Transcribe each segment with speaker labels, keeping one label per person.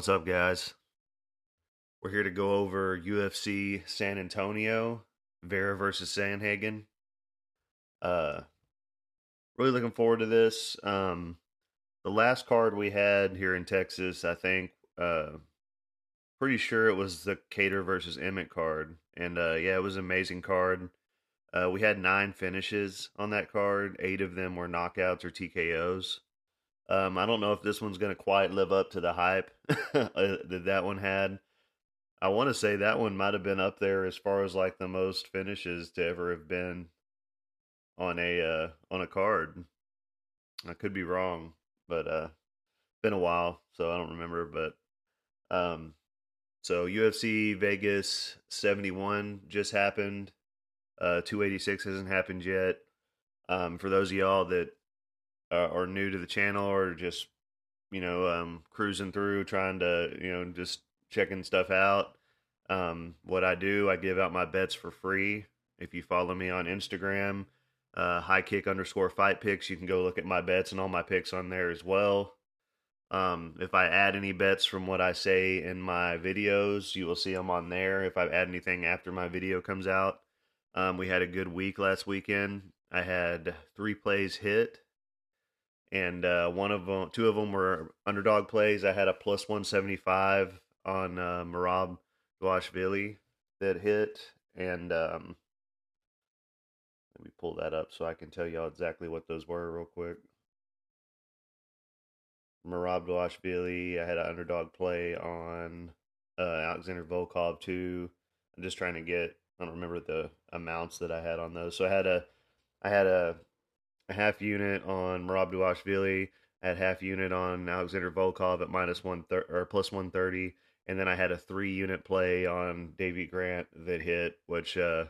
Speaker 1: What's up, guys? We're here to go over UFC San Antonio, Vera versus Sandhagen. Uh, really looking forward to this. Um, the last card we had here in Texas, I think, uh, pretty sure it was the Kattar versus Emmett card, and uh, yeah, it was an amazing card. Uh, we had nine finishes on that card. Eight of them were knockouts or TKOs. Um, I don't know if this one's going to quite live up to the hype that that one had. I want to say that one might have been up there as far as like the most finishes to ever have been on a uh, on a card. I could be wrong, but uh, been a while, so I don't remember. But um, so UFC Vegas 71 just happened. Uh, 286 hasn't happened yet. Um, for those of y'all that uh, are new to the channel or just you know um, cruising through trying to you know just checking stuff out um, what i do i give out my bets for free if you follow me on instagram uh, high kick underscore fight picks. You can go look at my bets and all my picks on there as well. Um, if i add any bets from what i say in my videos you will see them on there. If i add anything after my video comes out um, we had a good week last weekend. I had three plays hit and uh, one of them, two of them were underdog plays. I had a plus one seventy five on uh, Merab Dvalishvili that hit, and um, let me pull that up so I can tell y'all exactly what those were real quick. Merab Dvalishvili, I had an underdog play on uh, Alexander Volkov too. I'm just trying to get. I don't remember the amounts that I had on those. So I had a, I had a a half unit on Merab Dvalishvili, had half unit on Alexander Volkov at minus one thir- or plus one thirty, and then I had a three unit play on Davey Grant that hit, which uh,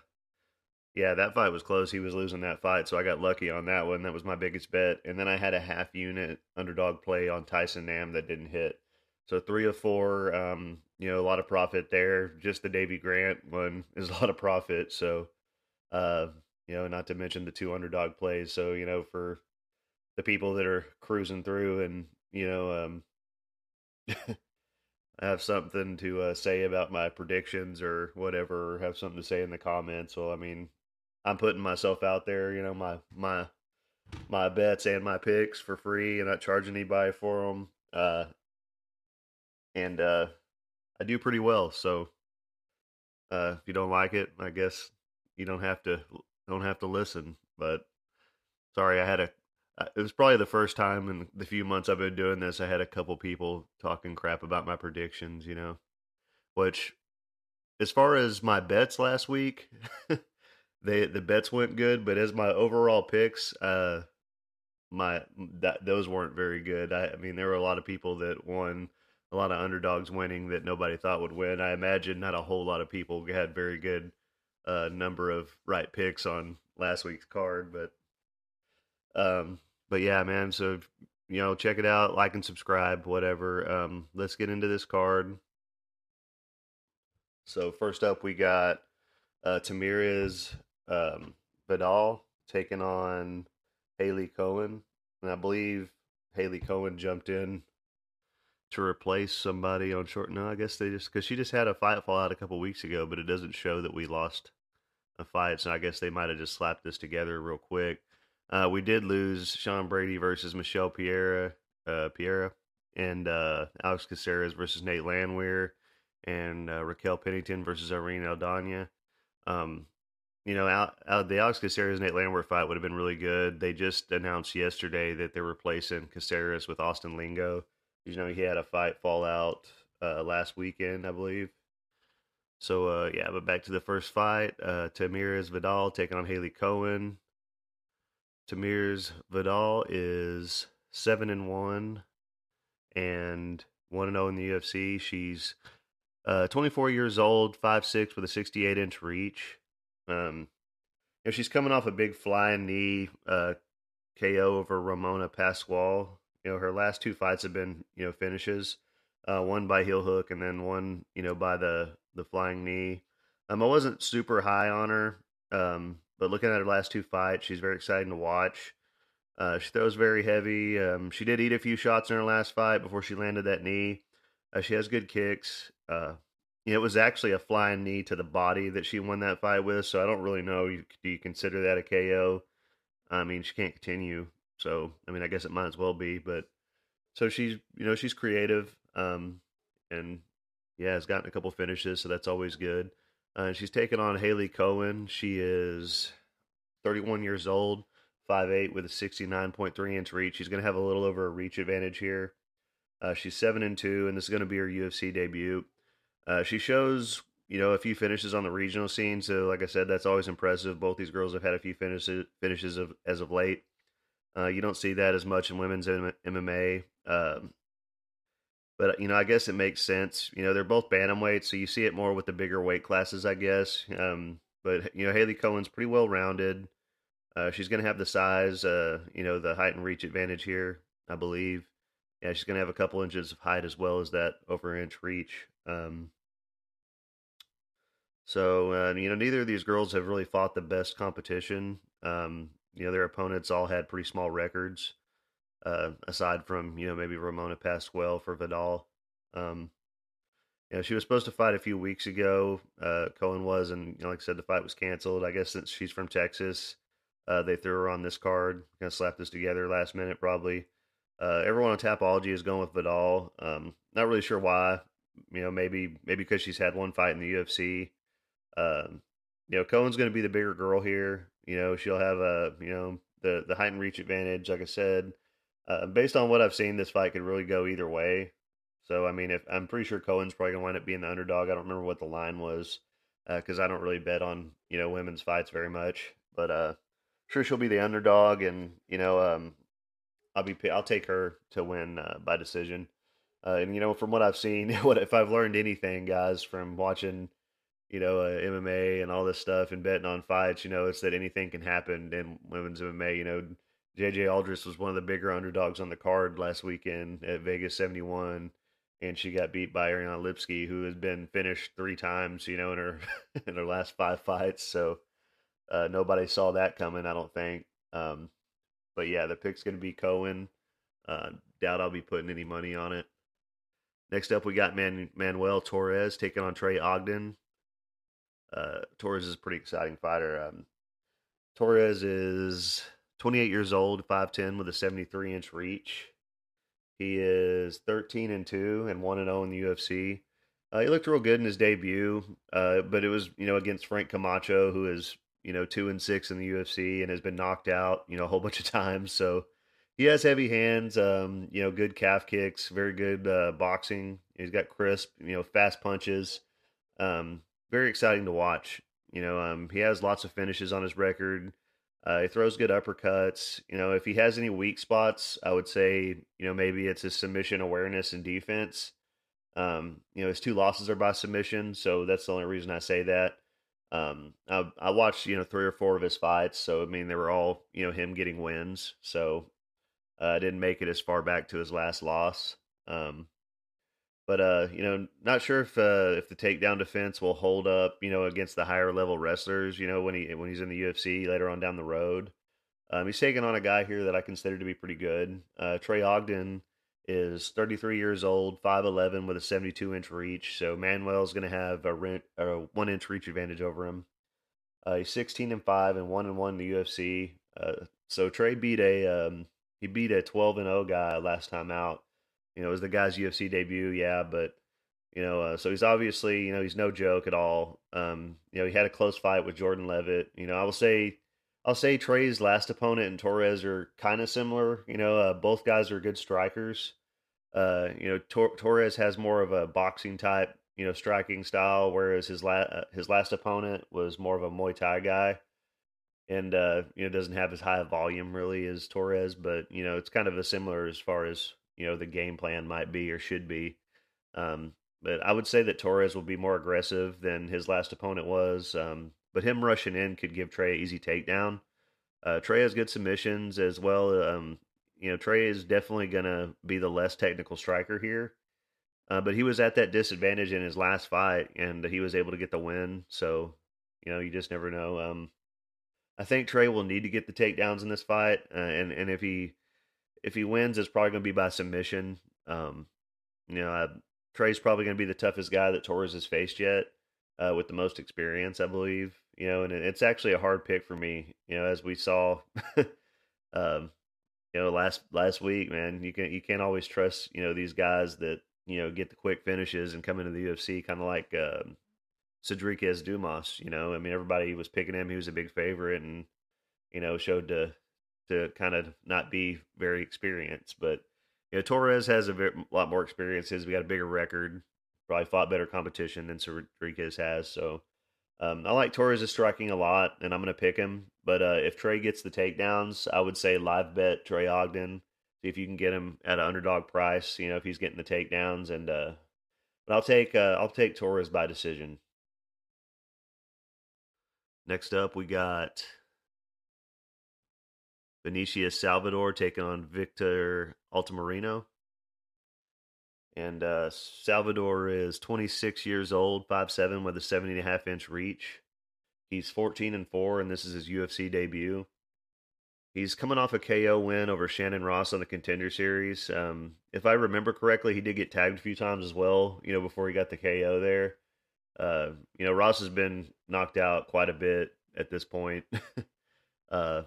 Speaker 1: yeah, that fight was close. He was losing that fight, so I got lucky on that one. That was my biggest bet. And then I had a half unit underdog play on Tyson Nam that didn't hit. So three of four, um, you know, a lot of profit there. Just the Davey Grant one is a lot of profit. So, uh, you know, not to mention the two underdog plays. So, you know, for the people that are cruising through and, you know, um, have something to uh, say about my predictions or whatever, or have something to say in the comments. Well, I mean, I'm putting myself out there, you know, my, my, my bets and my picks for free and not charging anybody for them. Uh, and, uh, I do pretty well. So, uh, if you don't like it, I guess you don't have to don't have to listen. But sorry, I had a. Uh, it was probably the first time in the few months I've been doing this. I had a couple people talking crap about my predictions. You know, which as far as my bets last week, they the bets went good, but as my overall picks, uh, my that those weren't very good. I, I mean, there were a lot of people that won, a lot of underdogs winning that nobody thought would win. I imagine not a whole lot of people had very good uh, number of right picks on last week's card, but um, but yeah, man. So you know, check it out, like and subscribe, whatever. Um, let's get into this card. So first up, we got uh, um, Vidal taking on Haley Cohen, and I believe Haley Cohen jumped in to replace somebody on short. No, I guess they just because she just had a fight fall out a couple weeks ago, but it doesn't show that we lost a fight. So I guess they might have just slapped this together real quick. Uh, we did lose Sean Brady versus Michelle Piera, uh, Pereira, and uh, Alex Caceres versus Nate Landwehr, and uh, Raquel Pennington versus Irene Aldana. Um, you know, out, out the Alex Caceres Nate Landwehr fight would have been really good. They just announced yesterday that they're replacing Caceres with Austin Lingo. You know, he had a fight fall out uh, last weekend, I believe. So uh, yeah, but back to the first fight. Uh, Tamires Vidal taking on Haley Cohen. Tamires Vidal is seven and one, and one and zero oh in the UFC. She's uh, 24 years old, five six with a 68 inch reach. Um, know, she's coming off a big flying knee uh, KO over Ramona Pascual. You know, her last two fights have been you know finishes, uh, one by heel hook and then one you know by the the flying knee. Um, I wasn't super high on her, um, but looking at her last two fights, she's very exciting to watch. Uh, she throws very heavy. Um, she did eat a few shots in her last fight before she landed that knee. Uh, she has good kicks. Uh, you it was actually a flying knee to the body that she won that fight with. So I don't really know. do you consider that a KO? I mean, she can't continue. So I mean, I guess it might as well be. But so she's you know she's creative. Um, and yeah, has gotten a couple finishes, so that's always good. Uh, she's taken on Haley Cohen. She is 31 years old, 5'8", with a 69.3 inch reach. She's going to have a little over a reach advantage here. Uh, she's seven and two, and this is going to be her UFC debut. Uh, she shows, you know, a few finishes on the regional scene. So, like I said, that's always impressive. Both these girls have had a few finishes finishes of, as of late. Uh, you don't see that as much in women's MMA. Um, but you know, I guess it makes sense. You know, they're both bantamweights, so you see it more with the bigger weight classes, I guess. Um, but you know, Haley Cohen's pretty well rounded. Uh, she's going to have the size, uh, you know, the height and reach advantage here, I believe. Yeah, she's going to have a couple inches of height as well as that over inch reach. Um, so uh, you know, neither of these girls have really fought the best competition. Um, you know, their opponents all had pretty small records uh, aside from you know maybe Ramona Pascual for Vidal. Um, you know, she was supposed to fight a few weeks ago. Uh, Cohen was, and you know, like I said, the fight was canceled. I guess since she's from Texas, uh, they threw her on this card. Kind of slapped this together last minute, probably. Uh, everyone on Tapology is going with Vidal. Um, not really sure why. You know, maybe maybe because she's had one fight in the UFC. Um, you know, Cohen's going to be the bigger girl here. You know, she'll have a you know the the height and reach advantage. Like I said, uh, based on what I've seen, this fight could really go either way. So I mean, if I'm pretty sure Cohen's probably gonna wind up being the underdog. I don't remember what the line was because uh, I don't really bet on you know women's fights very much. But uh, sure she'll be the underdog, and you know um, I'll be I'll take her to win uh, by decision. Uh, and you know from what I've seen, what if I've learned anything, guys, from watching you know uh, MMA and all this stuff and betting on fights, you know, it's that anything can happen in women's MMA. You know JJ Aldrich was one of the bigger underdogs on the card last weekend at Vegas 71 and she got beat by Ariane Lipski who has been finished 3 times, you know, in her in her last 5 fights. So uh, nobody saw that coming, I don't think. Um, but yeah, the pick's going to be Cohen. Uh, doubt I'll be putting any money on it. Next up, we got Man- Manuel Torres taking on Trey Ogden. Uh, Torres is a pretty exciting fighter. Um, Torres is 28 years old, 5'10 with a 73 inch reach. He is 13 and 2 and 1 and 0 in the UFC. Uh, he looked real good in his debut, uh, but it was, you know, against Frank Camacho, who is, you know, 2 and 6 in the UFC and has been knocked out, you know, a whole bunch of times. So he has heavy hands, um, you know, good calf kicks, very good uh, boxing. He's got crisp, you know, fast punches. Um, very exciting to watch. You know, um, he has lots of finishes on his record. Uh, he throws good uppercuts. You know, if he has any weak spots, I would say, you know, maybe it's his submission awareness and defense. Um, you know, his two losses are by submission, so that's the only reason I say that. Um, I, I watched, you know, three or four of his fights, so I mean, they were all, you know, him getting wins. So uh, didn't make it as far back to his last loss. Um, but uh, you know, not sure if uh, if the takedown defense will hold up, you know, against the higher level wrestlers. You know, when he when he's in the UFC later on down the road. Um, he's taking on a guy here that I consider to be pretty good. Uh, Trey Ogden is 33 years old, 5'11 with a 72 inch reach. So Manuel's going to have a, rent, a one inch reach advantage over him. Uh, he's 16 and 5 and 1 and 1 in the UFC. Uh, so Trey beat a um, he beat a 12 and 0 guy last time out. You know, it was the guy's UFC debut, yeah, but you know, uh, so he's obviously, you know, he's no joke at all. Um, you know, he had a close fight with Jordan Leavitt. You know, I will say, I'll say Trey's last opponent and Torres are kind of similar. You know, uh, both guys are good strikers. Uh, you know, Tor- Torres has more of a boxing type, you know, striking style, whereas his last uh, his last opponent was more of a Muay Thai guy, and uh, you know, doesn't have as high a volume really as Torres, but you know, it's kind of a similar as far as you know the game plan might be or should be. Um, but I would say that Torres will be more aggressive than his last opponent was. Um, but him rushing in could give Trey an easy takedown. Uh, Trey has good submissions as well. Um, you know, Trey is definitely going to be the less technical striker here. Uh, but he was at that disadvantage in his last fight, and he was able to get the win. So, you know, you just never know. Um, I think Trey will need to get the takedowns in this fight, uh, and and if he if he wins, it's probably going to be by submission. Um, you know, I, Trey's probably going to be the toughest guy that Torres has faced yet, uh, with the most experience, I believe. You know, and it's actually a hard pick for me. You know, as we saw, um, you know, last last week, man, you can you can't always trust you know these guys that you know get the quick finishes and come into the UFC, kind of like. Uh, Cedriques Dumas. You know, I mean, everybody was picking him. He was a big favorite, and you know, showed to to kind of not be very experienced. But you know, Torres has a very, lot more experiences. We got a bigger record. Probably fought better competition than Cedriques has. So um, I like Torres' is striking a lot, and I'm going to pick him. But uh, if Trey gets the takedowns, I would say live bet Trey Ogden. See if you can get him at an underdog price. You know, if he's getting the takedowns, and uh, but I'll take uh, I'll take Torres by decision. Next up, we got Vinicius Salvador taking on Victor Altamirano. And uh, Salvador is 26 years old, 5'7 with a 70 and a half inch reach. He's 14 and 4, and this is his UFC debut. He's coming off a KO win over Shannon Ross on the Contender Series. Um, if I remember correctly, he did get tagged a few times as well, you know, before he got the KO there. Uh, you know, Ross has been knocked out quite a bit at this point. uh,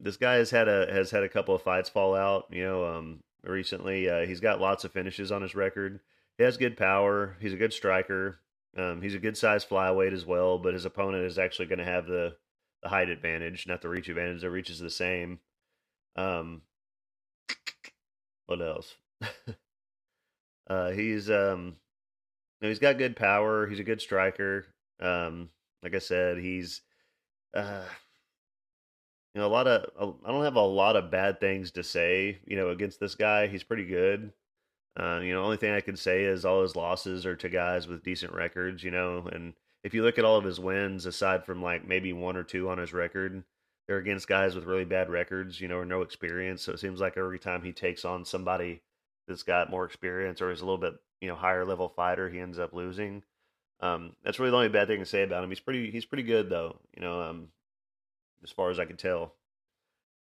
Speaker 1: this guy has had a has had a couple of fights fall out. You know, um, recently uh, he's got lots of finishes on his record. He has good power. He's a good striker. Um, he's a good size flyweight as well, but his opponent is actually going to have the the height advantage, not the reach advantage. The reach is the same. Um, what else? uh, he's um, know, he's got good power. He's a good striker. Um, like I said, he's uh, you know a lot of I don't have a lot of bad things to say. You know, against this guy, he's pretty good. Uh, you know, only thing I can say is all his losses are to guys with decent records. You know, and if you look at all of his wins, aside from like maybe one or two on his record, they're against guys with really bad records. You know, or no experience. So it seems like every time he takes on somebody that's got more experience or is a little bit you know higher level fighter, he ends up losing. Um, that's really the only bad thing to say about him. He's pretty he's pretty good though. You know, um, as far as I can tell.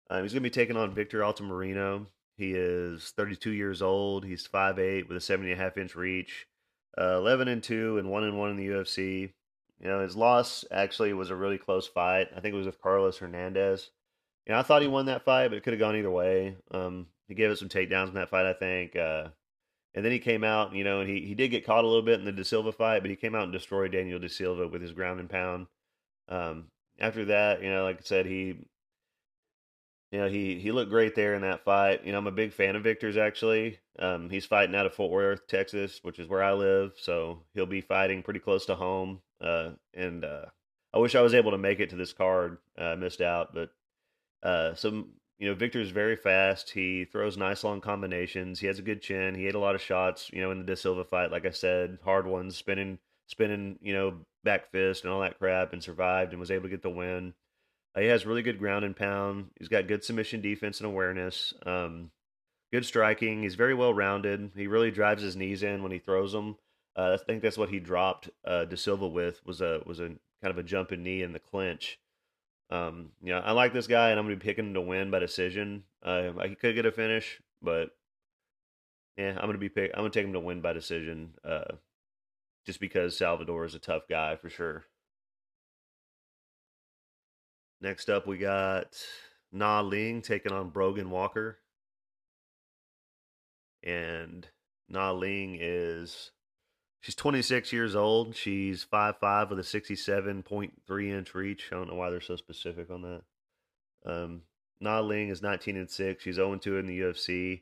Speaker 1: Um, he's going to be taking on Victor Altamirano. He is 32 years old. He's 5'8 with a 70 and a half inch reach. Uh, 11 and 2 and 1 and 1 in the UFC. You know, his loss actually was a really close fight. I think it was with Carlos Hernandez. You know, I thought he won that fight, but it could have gone either way. Um, he gave us some takedowns in that fight, I think. Uh, and then he came out, you know, and he, he did get caught a little bit in the De Silva fight, but he came out and destroyed Daniel Da Silva with his ground and pound. Um, after that, you know, like I said, he, you know, he he looked great there in that fight. You know, I'm a big fan of Victor's actually. Um, he's fighting out of Fort Worth, Texas, which is where I live, so he'll be fighting pretty close to home. Uh, and uh, I wish I was able to make it to this card. Uh, I missed out, but uh, some you know, Victor's very fast. He throws nice long combinations. He has a good chin. He ate a lot of shots, you know, in the De Silva fight, like I said, hard ones, spinning, spinning, you know, back fist and all that crap, and survived and was able to get the win. Uh, he has really good ground and pound. He's got good submission defense and awareness. Um, good striking. He's very well rounded. He really drives his knees in when he throws them. Uh, I think that's what he dropped uh, De Silva with was a was a kind of a jumping knee in the clinch. Um, yeah, I like this guy, and I'm to be picking to win by decision. Uh, he could get a finish, but yeah, I'm to be pick. I'm to take him to win by decision, uh, just because Salvador is a tough guy for sure. Next up, we got Na Ling taking on Brogan Walker, and Na Ling is She's 26 years old. She's 5'5 with a 67.3 inch reach. I don't know why they're so specific on that. Um, Na Ling is 19 and 6. She's 0 2 in the UFC.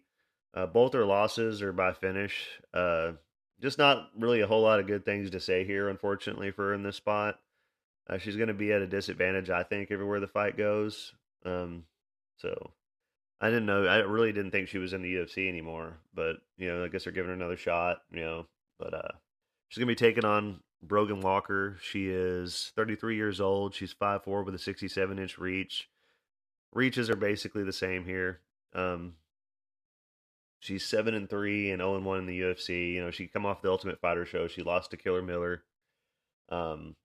Speaker 1: Uh, both her losses are by finish. Uh, just not really a whole lot of good things to say here, unfortunately, for her in this spot. Uh, she's going to be at a disadvantage, I think, everywhere the fight goes. Um, so I didn't know. I really didn't think she was in the UFC anymore. But, you know, I guess they're giving her another shot, you know. But, uh, she's gonna be taking on Brogan Walker. She is 33 years old. She's 5'4 with a 67 inch reach. Reaches are basically the same here. Um, she's seven and three and zero oh and one in the UFC. You know, she come off the Ultimate Fighter show. She lost to Killer Miller. Um,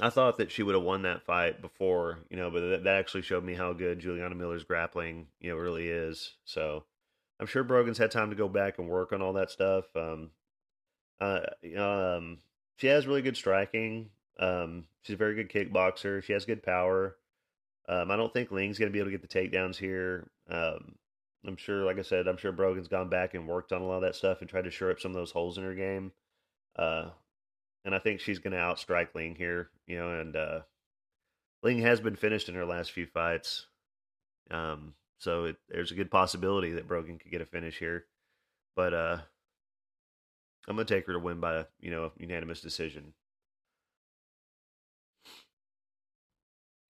Speaker 1: I thought that she would have won that fight before, you know, but that, that actually showed me how good Juliana Miller's grappling, you know, really is. So I'm sure Brogan's had time to go back and work on all that stuff. Um, uh, um, she has really good striking. Um, she's a very good kickboxer. She has good power. Um, I don't think Ling's going to be able to get the takedowns here. Um, I'm sure, like I said, I'm sure Brogan's gone back and worked on a lot of that stuff and tried to shore up some of those holes in her game. Uh, and I think she's going to outstrike Ling here, you know. And uh, Ling has been finished in her last few fights, um, so it, there's a good possibility that Brogan could get a finish here. But uh, I'm to take her to win by you know unanimous decision.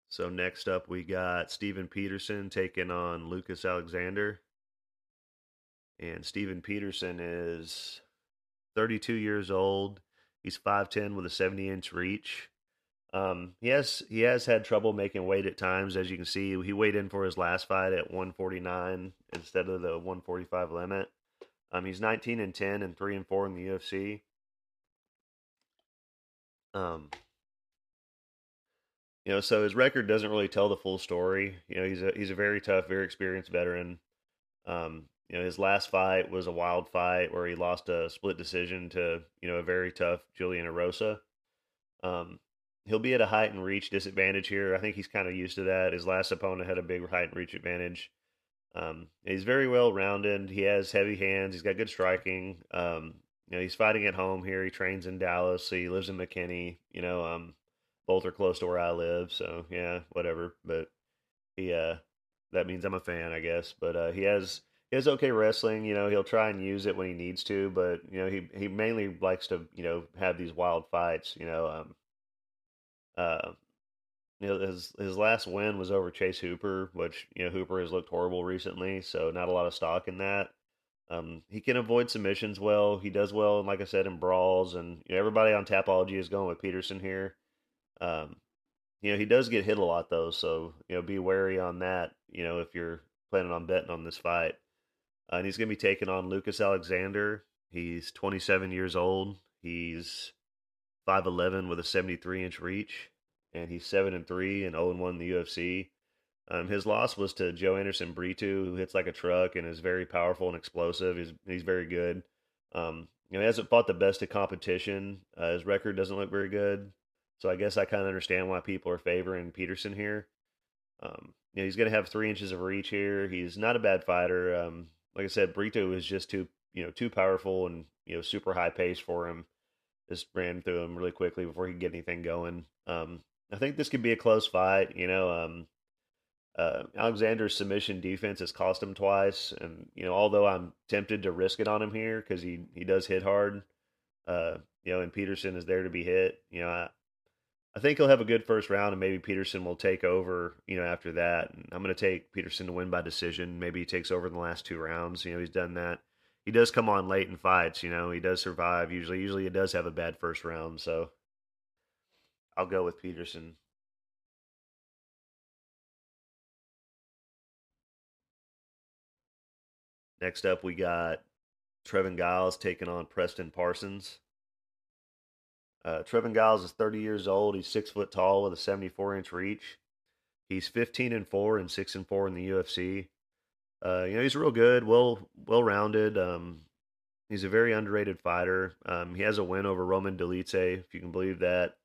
Speaker 1: So next up, we got Steven Peterson taking on Lucas Alexander. And Steven Peterson is 32 years old. He's 5'10 with a 70 inch reach. Um, he has he has had trouble making weight at times, as you can see. He weighed in for his last fight at 149 instead of the 145 limit. Um, he's 19 and 10 and 3 and 4 in the UFC. Um, you know, so his record doesn't really tell the full story. You know, he's a he's a very tough, very experienced veteran. Um, you know, his last fight was a wild fight where he lost a split decision to you know a very tough Julian Erosa. Um, he'll be at a height and reach disadvantage here. I think he's kind of used to that. His last opponent had a big height and reach advantage. Um, he's very well rounded. He has heavy hands. He's got good striking. Um, you know, he's fighting at home here. He trains in Dallas. So he lives in McKinney. You know, um, both are close to where I live, so yeah, whatever. But he uh that means I'm a fan, I guess. But uh he has he has okay wrestling, you know, he'll try and use it when he needs to, but you know, he he mainly likes to, you know, have these wild fights, you know, um uh you know, his his last win was over Chase Hooper, which you know Hooper has looked horrible recently, so not a lot of stock in that. Um, he can avoid submissions well. He does well, and like I said, in brawls, and you know, everybody on Tapology is going with Peterson here. Um, you know, he does get hit a lot though, so you know, be wary on that. You know, if you're planning on betting on this fight, uh, and he's going to be taking on Lucas Alexander. He's 27 years old. He's 5'11 with a 73 inch reach, and he's seven and three and 0 and one in the UFC. Um, his loss was to Joanderson Brito, who hits like a truck and is very powerful and explosive. He's he's very good. Um, you know, he hasn't fought the best of competition. Uh, his record doesn't look very good. So I guess I kind of understand why people are favoring Peterson here. Um, you know, he's going to have three inches of reach here. He's not a bad fighter. Um, like I said, Brito is just too, you know, too powerful and you know super high pace for him. Just ran through him really quickly before he could get anything going. Um, I think this could be a close fight. You know, um, uh, Alexander's submission defense has cost him twice, and you know, although I'm tempted to risk it on him here because he he does hit hard, uh, you know, and Peterson is there to be hit. You know, I, I think he'll have a good first round, and maybe Peterson will take over. You know, after that, and I'm going to take Peterson to win by decision. Maybe he takes over in the last two rounds. You know, he's done that. He does come on late in fights. You know, he does survive. Usually, usually he does have a bad first round. So, I'll go with Peterson. Next up, we got Trevin Giles taking on Preston Parsons. Uh, Trevin Giles is 30 years old. He's six foot tall with a 74 inch reach. He's 15 and four and six and four in the UFC. Uh, you know, he's real good, well well rounded. Um, he's a very underrated fighter. Um, he has a win over Roman Dolidze, if you can believe that.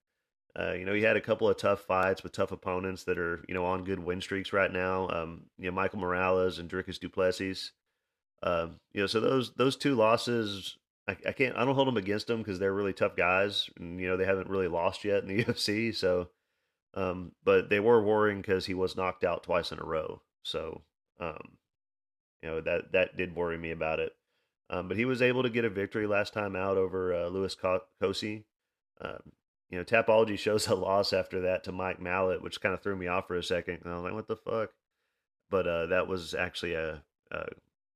Speaker 1: Uh, you know, he had a couple of tough fights with tough opponents that are, you know, on good win streaks right now. Um, you know, Michael Morales and Dricus Du Plessis. Uh, you know, so those those two losses I, I can't I don't hold them against them because they're really tough guys, and you know they haven't really lost yet in the UFC. So, um, but they were worrying because he was knocked out twice in a row. So, um, you know that that did worry me about it. Um, but he was able to get a victory last time out over uh, Louis Cosce. Um, you know, Tapology shows a loss after that to Mike Malott, which kind of threw me off for a second. And I was like, "What the fuck?" But uh, that was actually a, a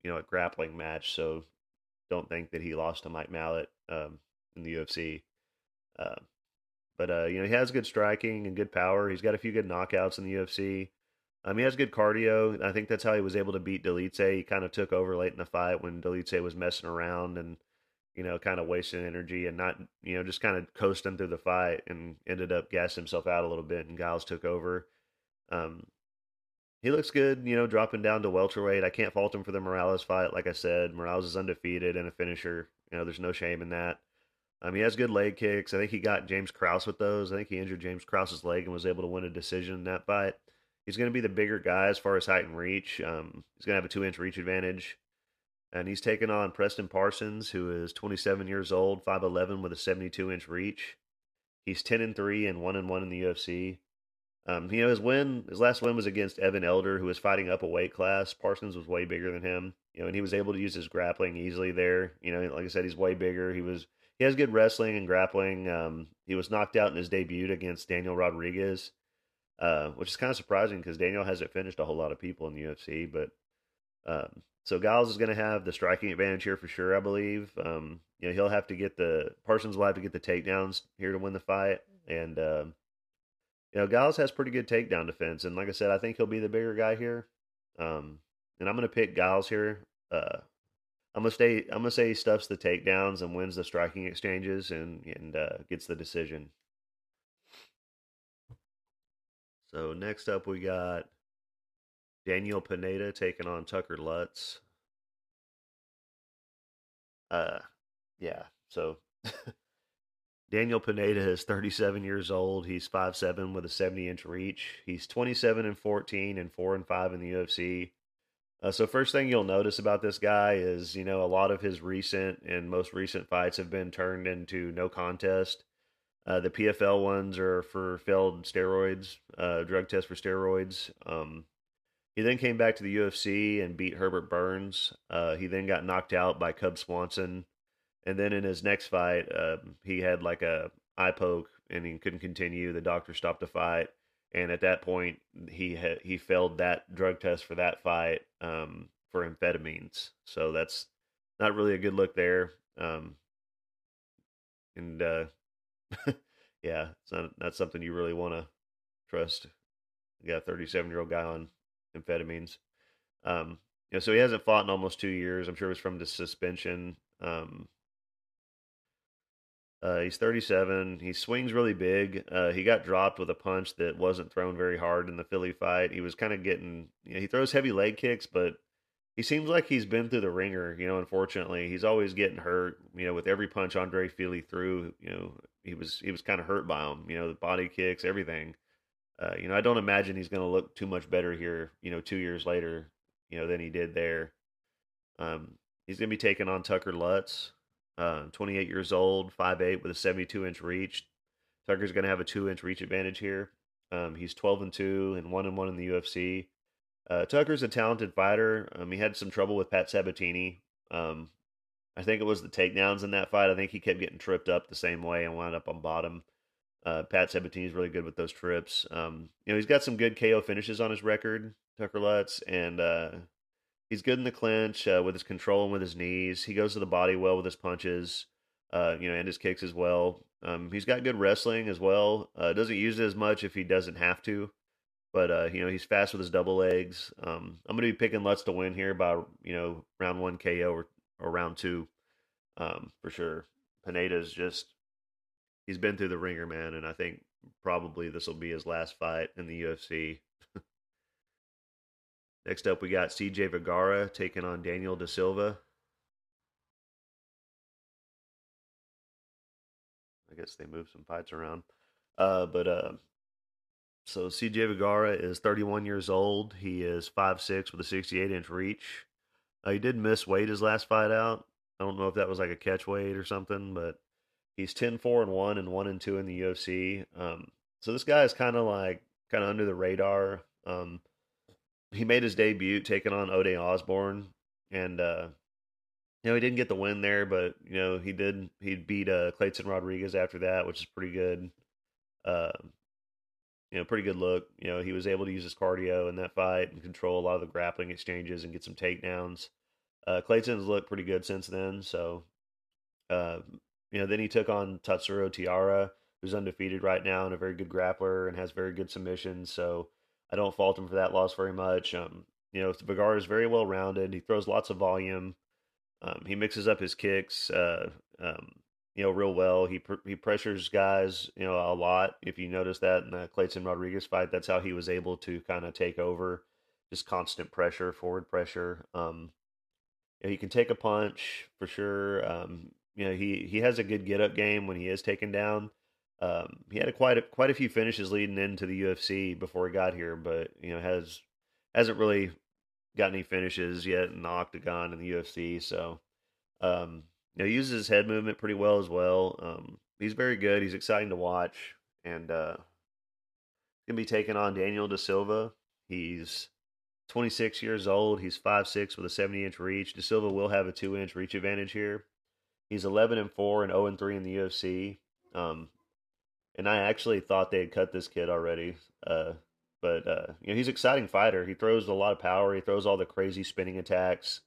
Speaker 1: you know a grappling match, so don't think that he lost to Mike Malott. Um, in the UFC. Uh, but uh, you know, he has good striking and good power. He's got a few good knockouts in the UFC. Um, he has good cardio. I think that's how he was able to beat Dolidze. He kind of took over late in the fight when Dolidze was messing around and you know, kind of wasting energy and not, you know, just kind of coasting through the fight and ended up gassing himself out a little bit and Giles took over. Um, he looks good, you know, dropping down to welterweight. I can't fault him for the Morales fight. Like I said, Morales is undefeated and a finisher. You know, there's no shame in that. Um, he has good leg kicks. I think he got James Krause with those. I think he injured James Krause's leg and was able to win a decision in that fight. He's going to be the bigger guy as far as height and reach. Um, he's going to have a two inch reach advantage. And he's taking on Preston Parsons, who is 27 years old, 5'11 with a 72 inch reach. He's 10 and 3 and 1 and 1 in the UFC. Um, you know, his win, his last win was against Evan Elder, who was fighting up a weight class. Parsons was way bigger than him, you know, and he was able to use his grappling easily there. You know, like I said, he's way bigger. He was he has good wrestling and grappling. Um, he was knocked out in his debut against Daniel Rodriguez, uh, which is kind of surprising because Daniel hasn't finished a whole lot of people in the UFC. But um, so Giles is going to have the striking advantage here for sure, I believe. Um, you know, he'll have to get the Parsons will have to get the takedowns here to win the fight, and um, you know, Giles has pretty good takedown defense, and like I said, I think he'll be the bigger guy here. Um, and I'm going to pick Giles here. Uh, I'm gonna stay. I'm gonna say he stuffs the takedowns and wins the striking exchanges and and uh, gets the decision. So next up, we got Daniel Pineda taking on Tucker Lutz. Uh, yeah. So Daniel Pineda is 37 years old. He's 5'7 with a 70 inch reach. He's 27 and 14 and 4 and 5 in the UFC. Uh, so first thing you'll notice about this guy is, you know, a lot of his recent and most recent fights have been turned into no contest. Uh, the PFL ones are for failed steroids, uh, drug test for steroids. Um, he then came back to the UFC and beat Herbert Burns. Uh, he then got knocked out by Cub Swanson, and then in his next fight, uh, he had like a eye poke and he couldn't continue. The doctor stopped the fight, and at that point, he he failed that drug test for that fight um, for amphetamines. So that's not really a good look there. Um, and uh, yeah, it's not not something you really want to trust. You got a 37 year old guy on amphetamines. Um, you know, so he hasn't fought in almost two years. I'm sure it was from the suspension. Um, uh, he's 37. He swings really big. Uh, he got dropped with a punch that wasn't thrown very hard in the Fili fight. He was kind of getting, you know, he throws heavy leg kicks, but he seems like he's been through the ringer. You know, unfortunately, he's always getting hurt. You know, with every punch Andre Fili threw, you know, he was he was kind of hurt by him. You know, the body kicks, everything. Uh, you know, I don't imagine he's going to look too much better here. You know, two years later, you know, than he did there. Um, he's going to be taking on Tucker Lutz, uh, 28 years old, 5'8", with a 72 inch reach. Tucker's going to have a two inch reach advantage here. Um, he's 12 and two and one and one in the UFC. Uh, Tucker's a talented fighter. Um, he had some trouble with Pat Sabatini. Um, I think it was the takedowns in that fight. I think he kept getting tripped up the same way and wound up on bottom. Uh, Pat Sabatini is really good with those trips. Um, you know, he's got some good KO finishes on his record, Tucker Lutz, and uh, he's good in the clinch uh, with his control and with his knees. He goes to the body well with his punches, uh, you know, and his kicks as well. Um, he's got good wrestling as well. Uh, doesn't use it as much if he doesn't have to, but uh, you know, he's fast with his double legs. Um, I'm going to be picking Lutz to win here by you know round one KO or, or round two, um, for sure. Pineda's just he's been through the ringer, man, and I think probably this will be his last fight in the UFC. Next up, we got CJ Vergara taking on Daniel Da Silva. I guess they moved some fights around. Uh, but uh, so CJ Vergara is 31 years old. He is 5'6 with a 68 inch reach. Uh, he did miss weight his last fight out. I don't know if that was like a catch weight or something, but He's 10 4 and 1 and 1 and 2 in the UFC. Um, so this guy is kind of like kind of under the radar. Um, he made his debut taking on Ode Osbourne, and uh, you know, he didn't get the win there, but you know, he did he beat uh Kleydson Rodrigues after that, which is pretty good. Uh, you know, pretty good look. You know, he was able to use his cardio in that fight and control a lot of the grappling exchanges and get some takedowns. Uh, Kleydson's looked pretty good since then, so uh, you know, then he took on Tatsuro Taira, who's undefeated right now and a very good grappler and has very good submissions. So I don't fault him for that loss very much. Um, you know, Vergara is very well rounded. He throws lots of volume. Um, he mixes up his kicks, uh, um, you know, real well. He pr- he pressures guys, you know, a lot. If you notice that in the Kleydson Rodrigues fight, that's how he was able to kind of take over, just constant pressure, forward pressure. Um, you know, he can take a punch for sure. Um, you know, he he has a good get up game when he is taken down. Um, he had a quite a, quite a few finishes leading into the UFC before he got here, but you know has hasn't really got any finishes yet in the octagon in the UFC. So, um, you know, he uses his head movement pretty well as well. Um, he's very good. He's exciting to watch, and uh, gonna be taking on Daniel Da Silva. He's 26 years old. He's 5'6 with a 70 inch reach. De Silva will have a two inch reach advantage here. He's 11 and 4 and 0 and 3 in the UFC. Um, and I actually thought they had cut this kid already. Uh, but uh, you know, he's an exciting fighter. He throws a lot of power. He throws all the crazy spinning attacks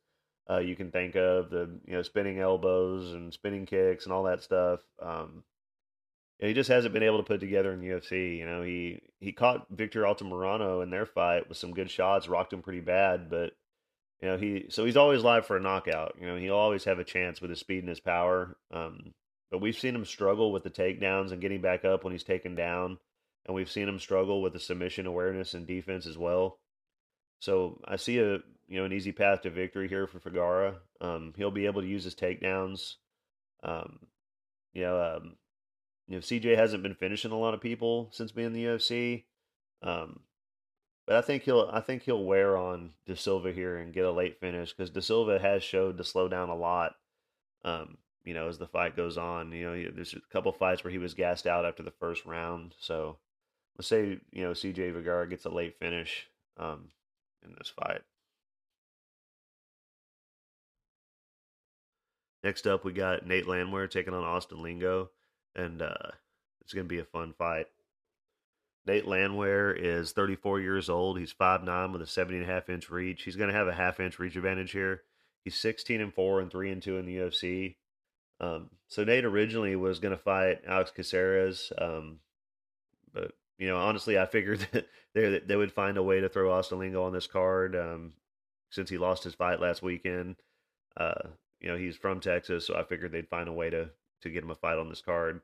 Speaker 1: uh, you can think of, the you know spinning elbows and spinning kicks and all that stuff. Um, he just hasn't been able to put together in the UFC. You know, he he caught Victor Altamirano in their fight with some good shots, rocked him pretty bad, but you know he so he's always live for a knockout. You know, he'll always have a chance with his speed and his power. Um, but we've seen him struggle with the takedowns and getting back up when he's taken down and we've seen him struggle with the submission awareness and defense as well. So I see a you know an easy path to victory here for Vergara. Um, he'll be able to use his takedowns. Um, you know, um, you know, CJ hasn't been finishing a lot of people since being in the UFC. Um, but I think he'll I think he'll wear on De Silva here and get a late finish because De Silva has showed to slow down a lot. Um, you know, as the fight goes on, you know, there's a couple fights where he was gassed out after the first round. So let's say you know CJ Vergara gets a late finish um, in this fight. Next up, we got Nate Landwehr taking on Austin Lingo, and uh, it's going to be a fun fight. Nate Landwehr is 34 years old. He's 5'9 with a 70 and a half inch reach. He's going to have a half inch reach advantage here. He's 16 and 4 and 3 and 2 in the UFC. Um, so Nate originally was going to fight Alex Caceres, um, but you know, honestly, I figured that they they would find a way to throw Austin Lingo on this card um, since he lost his fight last weekend. Uh, you know, he's from Texas, so I figured they'd find a way to to get him a fight on this card.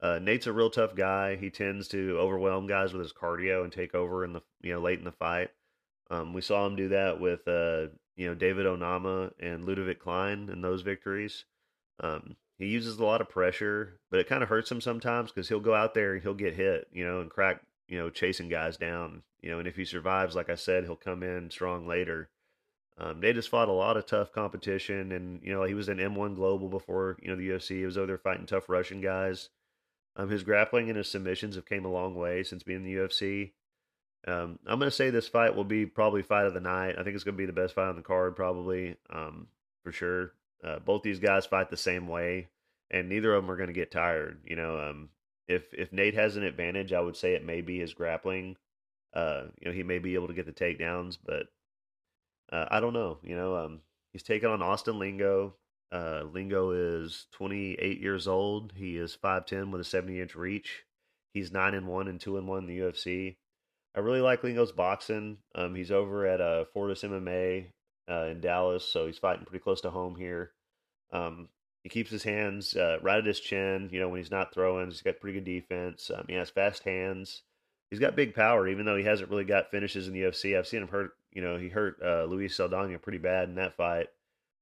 Speaker 1: Uh, Nate's a real tough guy. He tends to overwhelm guys with his cardio and take over in the you know late in the fight. Um, we saw him do that with uh, you know David Onama and Ludovic Klein in those victories. Um, he uses a lot of pressure, but it kind of hurts him sometimes because he'll go out there and he'll get hit, you know, and crack, you know, chasing guys down, you know, and if he survives, like I said, he'll come in strong later. Um, they just fought a lot of tough competition, and you know he was in M1 Global before you know the UFC. He was over there fighting tough Russian guys. Um, his grappling and his submissions have came a long way since being in the UFC. Um, I'm going to say this fight will be probably fight of the night. I think it's going to be the best fight on the card, probably um, for sure. Uh, both these guys fight the same way, and neither of them are going to get tired. You know, um, if if Nate has an advantage, I would say it may be his grappling. Uh, you know, he may be able to get the takedowns, but uh, I don't know. You know, um, he's taking on Austin Lingo. Uh, Lingo is 28 years old. He is 5'10 with a 70 inch reach. He's 9 and 1 and 2 and 1 in the UFC. I really like Lingo's boxing. Um, he's over at uh, Fortis MMA uh, in Dallas, so he's fighting pretty close to home here. Um, he keeps his hands uh, right at his chin. You know, when he's not throwing, he's got pretty good defense. Um, he has fast hands. He's got big power, even though he hasn't really got finishes in the UFC. I've seen him hurt. You know, he hurt uh, Luis Saldana pretty bad in that fight.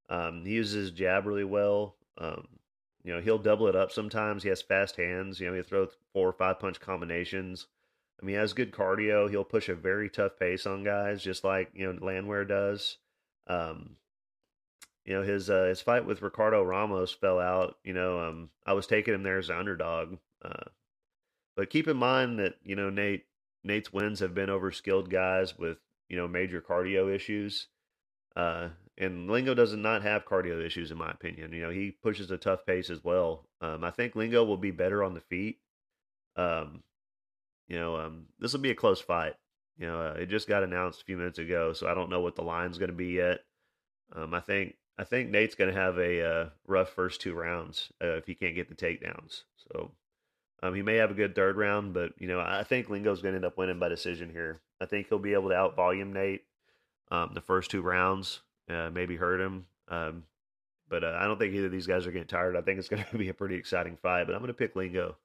Speaker 1: Um, he uses his jab really well. Um, you know, he'll double it up sometimes. He has fast hands. You know, he'll throw four or five punch combinations. I mean, he has good cardio. He'll push a very tough pace on guys, just like you know Landwehr does. Um, you know his uh, his fight with Ricardo Ramos fell out. You know, um, I was taking him there as an underdog, uh, but keep in mind that you know Nate Nate's wins have been over skilled guys with you know major cardio issues. Uh, and Lingo does not have cardio issues, in my opinion. You know, he pushes a tough pace as well. Um, I think Lingo will be better on the feet. Um, you know, um, this will be a close fight. You know, uh, it just got announced a few minutes ago, so I don't know what the line's going to be yet. Um, I think I think Nate's going to have a uh, rough first two rounds uh, if he can't get the takedowns. So um, he may have a good third round, but you know I think Lingo's going to end up winning by decision here. I think he'll be able to out volume Nate um, the first two rounds, uh, maybe hurt him. Um, but uh, I don't think either of these guys are getting tired. I think it's going to be a pretty exciting fight. But I'm going to pick Lingo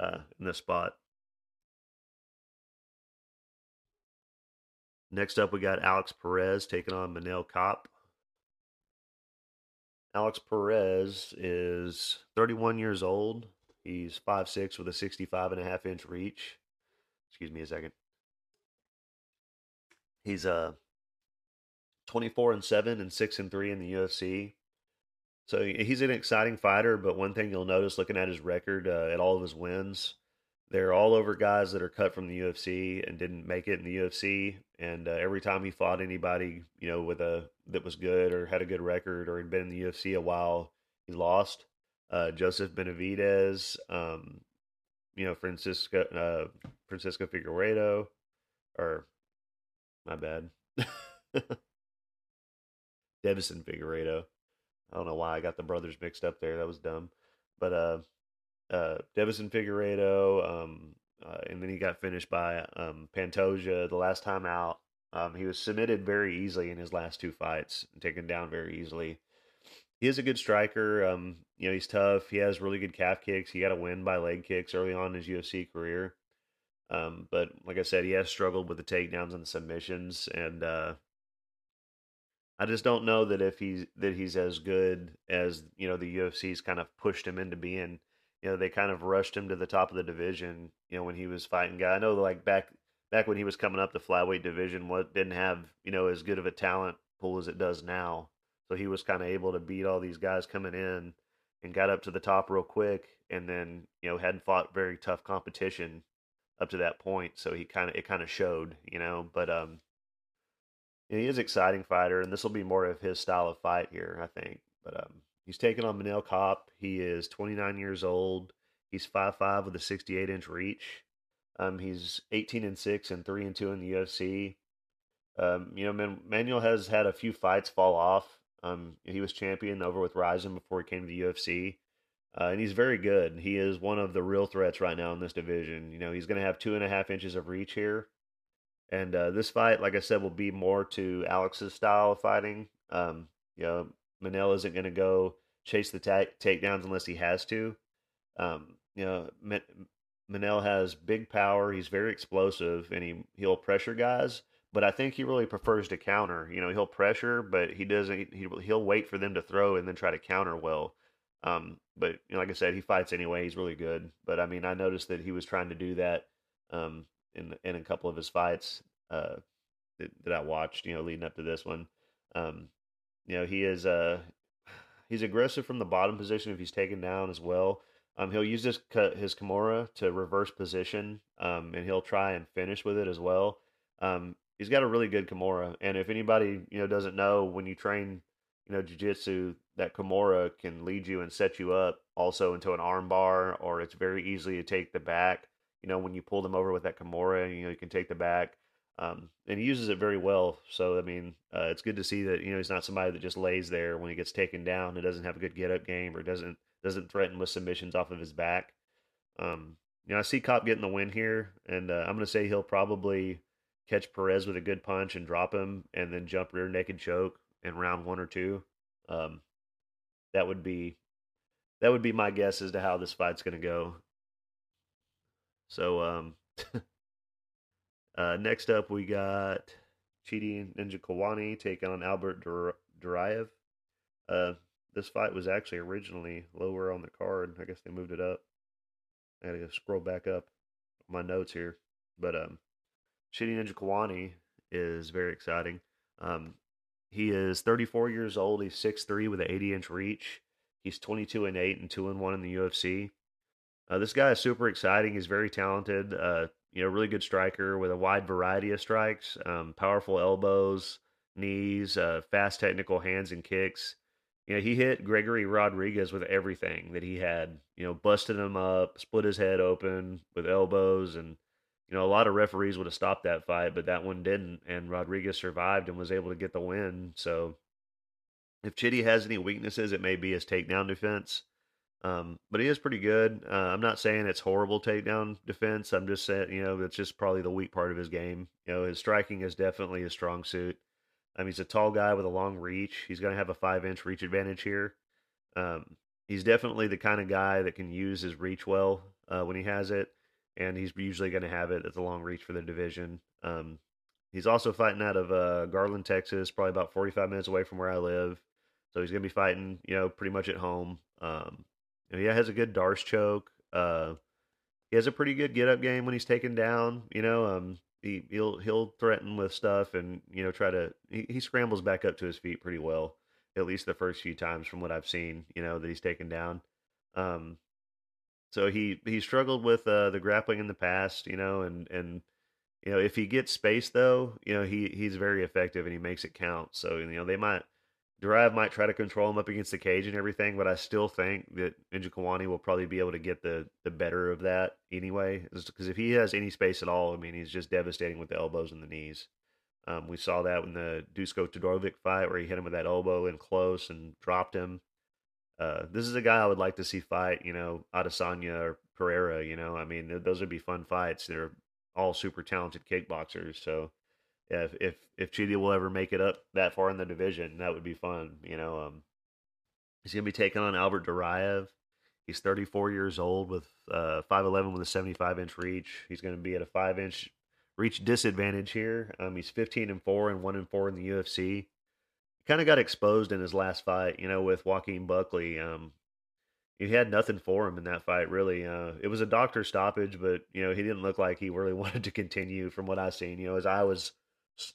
Speaker 1: uh, in this spot. Next up, we got Alex Perez taking on Manel Kape. Alex Perez is 31 years old. He's 5'6 with a 65 and a half inch reach. Excuse me a second. He's uh 24 and 7 and 6 and 3 in the UFC. So he's an exciting fighter, but one thing you'll notice looking at his record uh, at all of his wins, they're all over guys that are cut from the UFC and didn't make it in the UFC. And uh, every time he fought anybody, you know, with a that was good or had a good record or had been in the UFC a while, he lost. Uh, Joseph Benavidez, um, you know, Francisco uh, Francisco Figueiredo, or my bad, Deiveson Figueiredo. I don't know why I got the brothers mixed up there. That was dumb. But uh, uh, Deiveson Figueiredo, um, uh, and then he got finished by um, Pantoja the last time out. Um, he was submitted very easily in his last two fights taken down very easily. He is a good striker. Um, you know, he's tough. He has really good calf kicks. He got a win by leg kicks early on in his UFC career. Um, but like I said, he has struggled with the takedowns and the submissions, and uh, I just don't know that if he's that he's as good as you know the UFC's kind of pushed him into being. You know, they kind of rushed him to the top of the division. You know, when he was fighting guy. I know, like back back when he was coming up the flyweight division, what didn't have you know as good of a talent pool as it does now. So he was kind of able to beat all these guys coming in and got up to the top real quick, and then you know hadn't fought very tough competition up to that point. So he kind of it kind of showed, you know. But um, he is an exciting fighter, and this will be more of his style of fight here, I think. But um, he's taking on Manel Kape. He is 29 years old. He's 5'5 with a 68 inch reach. Um, he's 18 and 6 and 3 and 2 in the UFC. Um, you know, Man- Manuel has had a few fights fall off. Um, he was champion over with Rizin before he came to the UFC. Uh, and he's very good. He is one of the real threats right now in this division. You know, he's going to have two and a half inches of reach here. And uh, this fight, like I said, will be more to Alex's style of fighting. Um, you know, Manel isn't going to go chase the ta- takedowns unless he has to. Um, you know, Manel has big power. He's very explosive, and he he'll pressure guys. But I think he really prefers to counter. You know, he'll pressure, but he doesn't. He he'll wait for them to throw and then try to counter well. Um, but you know, like I said, he fights anyway. He's really good. But I mean, I noticed that he was trying to do that um, in in a couple of his fights uh, that, that I watched. You know, leading up to this one. Um, you know, he is uh, he's aggressive from the bottom position if he's taken down as well. Um, he'll use his his Kimura to reverse position, um, and he'll try and finish with it as well. Um, he's got a really good Kimura, and if anybody you know doesn't know, when you train, you know, jujitsu, that Kimura can lead you and set you up also into an armbar, or it's very easy to take the back. You know, when you pull them over with that Kimura, you know, you can take the back. Um, and he uses it very well. So I mean, uh, it's good to see that you know he's not somebody that just lays there when he gets taken down. It doesn't have a good get up game or doesn't doesn't threaten with submissions off of his back. Um, you know, I see Kape getting the win here, and uh, I'm going to say he'll probably catch Perez with a good punch and drop him, and then jump rear naked choke in round one or two. Um, that would be that would be my guess as to how this fight's going to go. So, um, uh, next up we got Chidi Njokuani taking on Albert Duraev. Uh, this fight was actually originally lower on the card. I guess they moved it up. I gotta scroll back up my notes here, but um, Chidi Njokuani is very exciting. Um, he is 34 years old. He's 6'3 with an 80 inch reach. He's 22 and 8 and 2 and 1 in the UFC. Uh, this guy is super exciting. He's very talented. Uh, you know, really good striker with a wide variety of strikes, um, powerful elbows, knees, uh, fast technical hands and kicks. You know, he hit Gregory Rodrigues with everything that he had. You know, busted him up, split his head open with elbows, and you know, a lot of referees would have stopped that fight, but that one didn't, and Rodrigues survived and was able to get the win. So, if Chidi has any weaknesses, it may be his takedown defense. Um, but he is pretty good. Uh, I'm not saying it's horrible takedown defense. I'm just saying, you know, it's just probably the weak part of his game. You know, his striking is definitely his strong suit. I mean, he's a tall guy with a long reach. He's going to have a five inch reach advantage here. Um, he's definitely the kind of guy that can use his reach well uh, when he has it, and he's usually going to have it at the long reach for the division. Um, he's also fighting out of uh, Garland, Texas, probably about 45 minutes away from where I live. So he's going to be fighting, you know, pretty much at home. Um, and he has a good D'Arce choke. Uh, he has a pretty good get up game when he's taken down. You know, um, he he'll he'll threaten with stuff and you know try to he, he scrambles back up to his feet pretty well. At least the first few times from what I've seen, you know, that he's taken down. Um, so he he struggled with uh, the grappling in the past, you know, and and you know if he gets space though, you know he he's very effective and he makes it count. So you know they might Duraev might try to control him up against the cage and everything, but I still think that Njokuani will probably be able to get the the better of that anyway. Because if he has any space at all, I mean, he's just devastating with the elbows and the knees. Um, we saw that in the Dusko Todorovic fight where he hit him with that elbow in close and dropped him. Uh, this is a guy I would like to see fight, you know, Adesanya or Pereira. You know, I mean, those would be fun fights. They're all super talented kickboxers, so if if if Chidi will ever make it up that far in the division, that would be fun. You know, um, he's gonna be taking on Albert Duraev. He's 34 years old with uh 5'11 with a 75 inch reach. He's gonna be at a five inch reach disadvantage here. Um, he's 15 and four and one and four in the UFC. Kind of got exposed in his last fight, you know, with Joaquin Buckley. Um, he had nothing for him in that fight, really. Uh, it was a doctor stoppage, but you know he didn't look like he really wanted to continue. From what I seen, you know, his eye was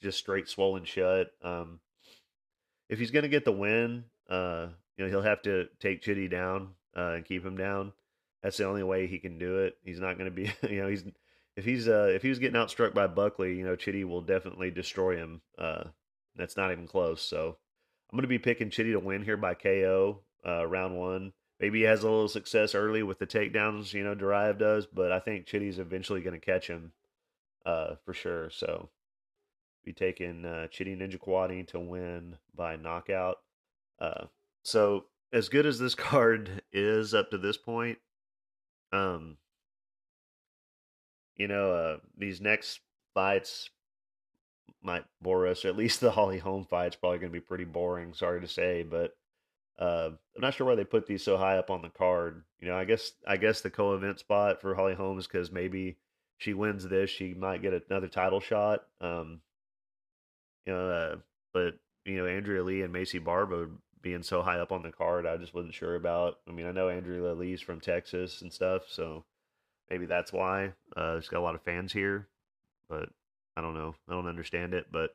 Speaker 1: just straight swollen shut. Um, if he's going to get the win, uh, you know, he'll have to take Chidi down uh, and keep him down. That's the only way he can do it. He's not going to be, you know, he's if he's uh, if he was getting outstruck by Buckley, you know, Chidi will definitely destroy him. Uh, that's not even close. So I'm going to be picking Chidi to win here by KO uh, round one. Maybe he has a little success early with the takedowns, you know, Duraev does, but I think Chidi's eventually going to catch him uh, for sure. So be taking uh, Chidi Njokuani to win by knockout. Uh, so as good as this card is up to this point, um, you know, uh, these next fights might bore us. At least the Holly Holm fight's probably going to be pretty boring. Sorry to say, but uh, I'm not sure why they put these so high up on the card. You know, I guess I guess the co-event spot for Holly Holm's because maybe she wins this, she might get another title shot. Um, uh, but you know, Andrea Lee and Maycee Barber being so high up on the card, I just wasn't sure about. I mean, I know Andrea Lee's from Texas and stuff, so maybe that's why. Uh, she's got a lot of fans here, but I don't know. I don't understand it. But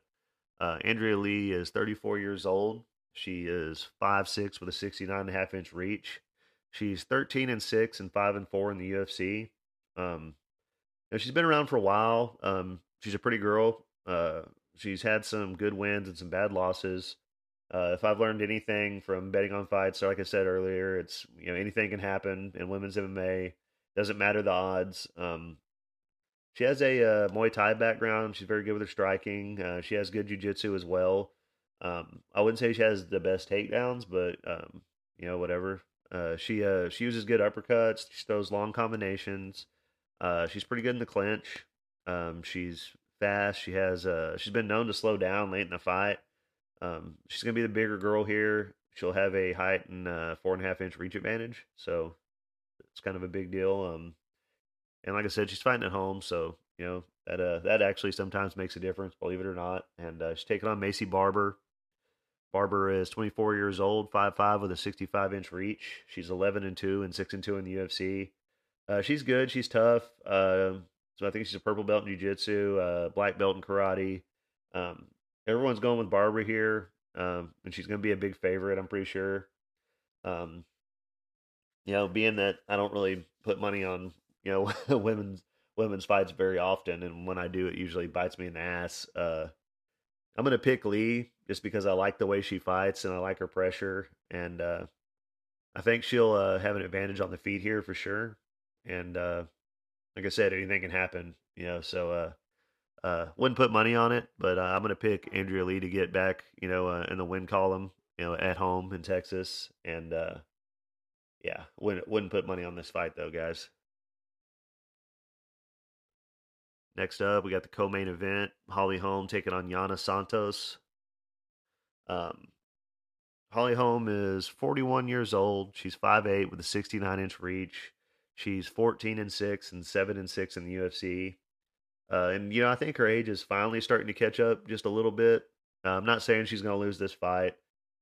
Speaker 1: uh, Andrea Lee is 34 years old. She is five six with a 69 and a half inch reach. She's 13 and six and five and four in the UFC. Um, she's been around for a while. Um, she's a pretty girl. Uh, she's had some good wins and some bad losses. Uh, if I've learned anything from betting on fights, like I said earlier, it's you know anything can happen in women's MMA. Doesn't matter the odds. Um, she has a uh, Muay Thai background. She's very good with her striking. Uh, she has good jiu-jitsu as well. Um, I wouldn't say she has the best takedowns, but um, you know whatever. Uh, she uh, she uses good uppercuts. She throws long combinations. Uh, she's pretty good in the clinch. Um, she's fast. She has uh she's been known to slow down late in the fight. Um, she's gonna be the bigger girl here. She'll have a height and uh, four and a half inch reach advantage, so it's kind of a big deal. Um, and like I said, she's fighting at home, so you know that uh that actually sometimes makes a difference, believe it or not. And uh, she's taking on Maycee Barber. Barber is 24 years old, 5'5 with a 65 inch reach. She's 11 and 2 and 6 and 2 in the UFC. Uh, she's good. She's tough. Uh, so I think she's a purple belt in jiu-jitsu, uh, black belt in karate. Um, everyone's going with Barber here, um, and she's going to be a big favorite. I'm pretty sure. Um, you know, being that I don't really put money on you know women's women's fights very often, and when I do, it usually bites me in the ass. Uh, I'm going to pick Lee just because I like the way she fights and I like her pressure, and uh, I think she'll uh, have an advantage on the feet here for sure. And uh, like I said, anything can happen, you know. So, uh, uh, wouldn't put money on it, but uh, I'm to pick Andrea Lee to get back, you know, uh, in the win column. you know, at home in Texas, and uh, yeah, wouldn't wouldn't put money on this fight though, guys. Next up, we got the co-main event: Holly Holm taking on Yana Santos. Um, Holly Holm is 41 years old. She's 5'8 with a 69 inch reach. She's 14 and 6 and 7 and 6 in the UFC. Uh, and, you know, I think her age is finally starting to catch up just a little bit. Uh, I'm not saying she's going to lose this fight.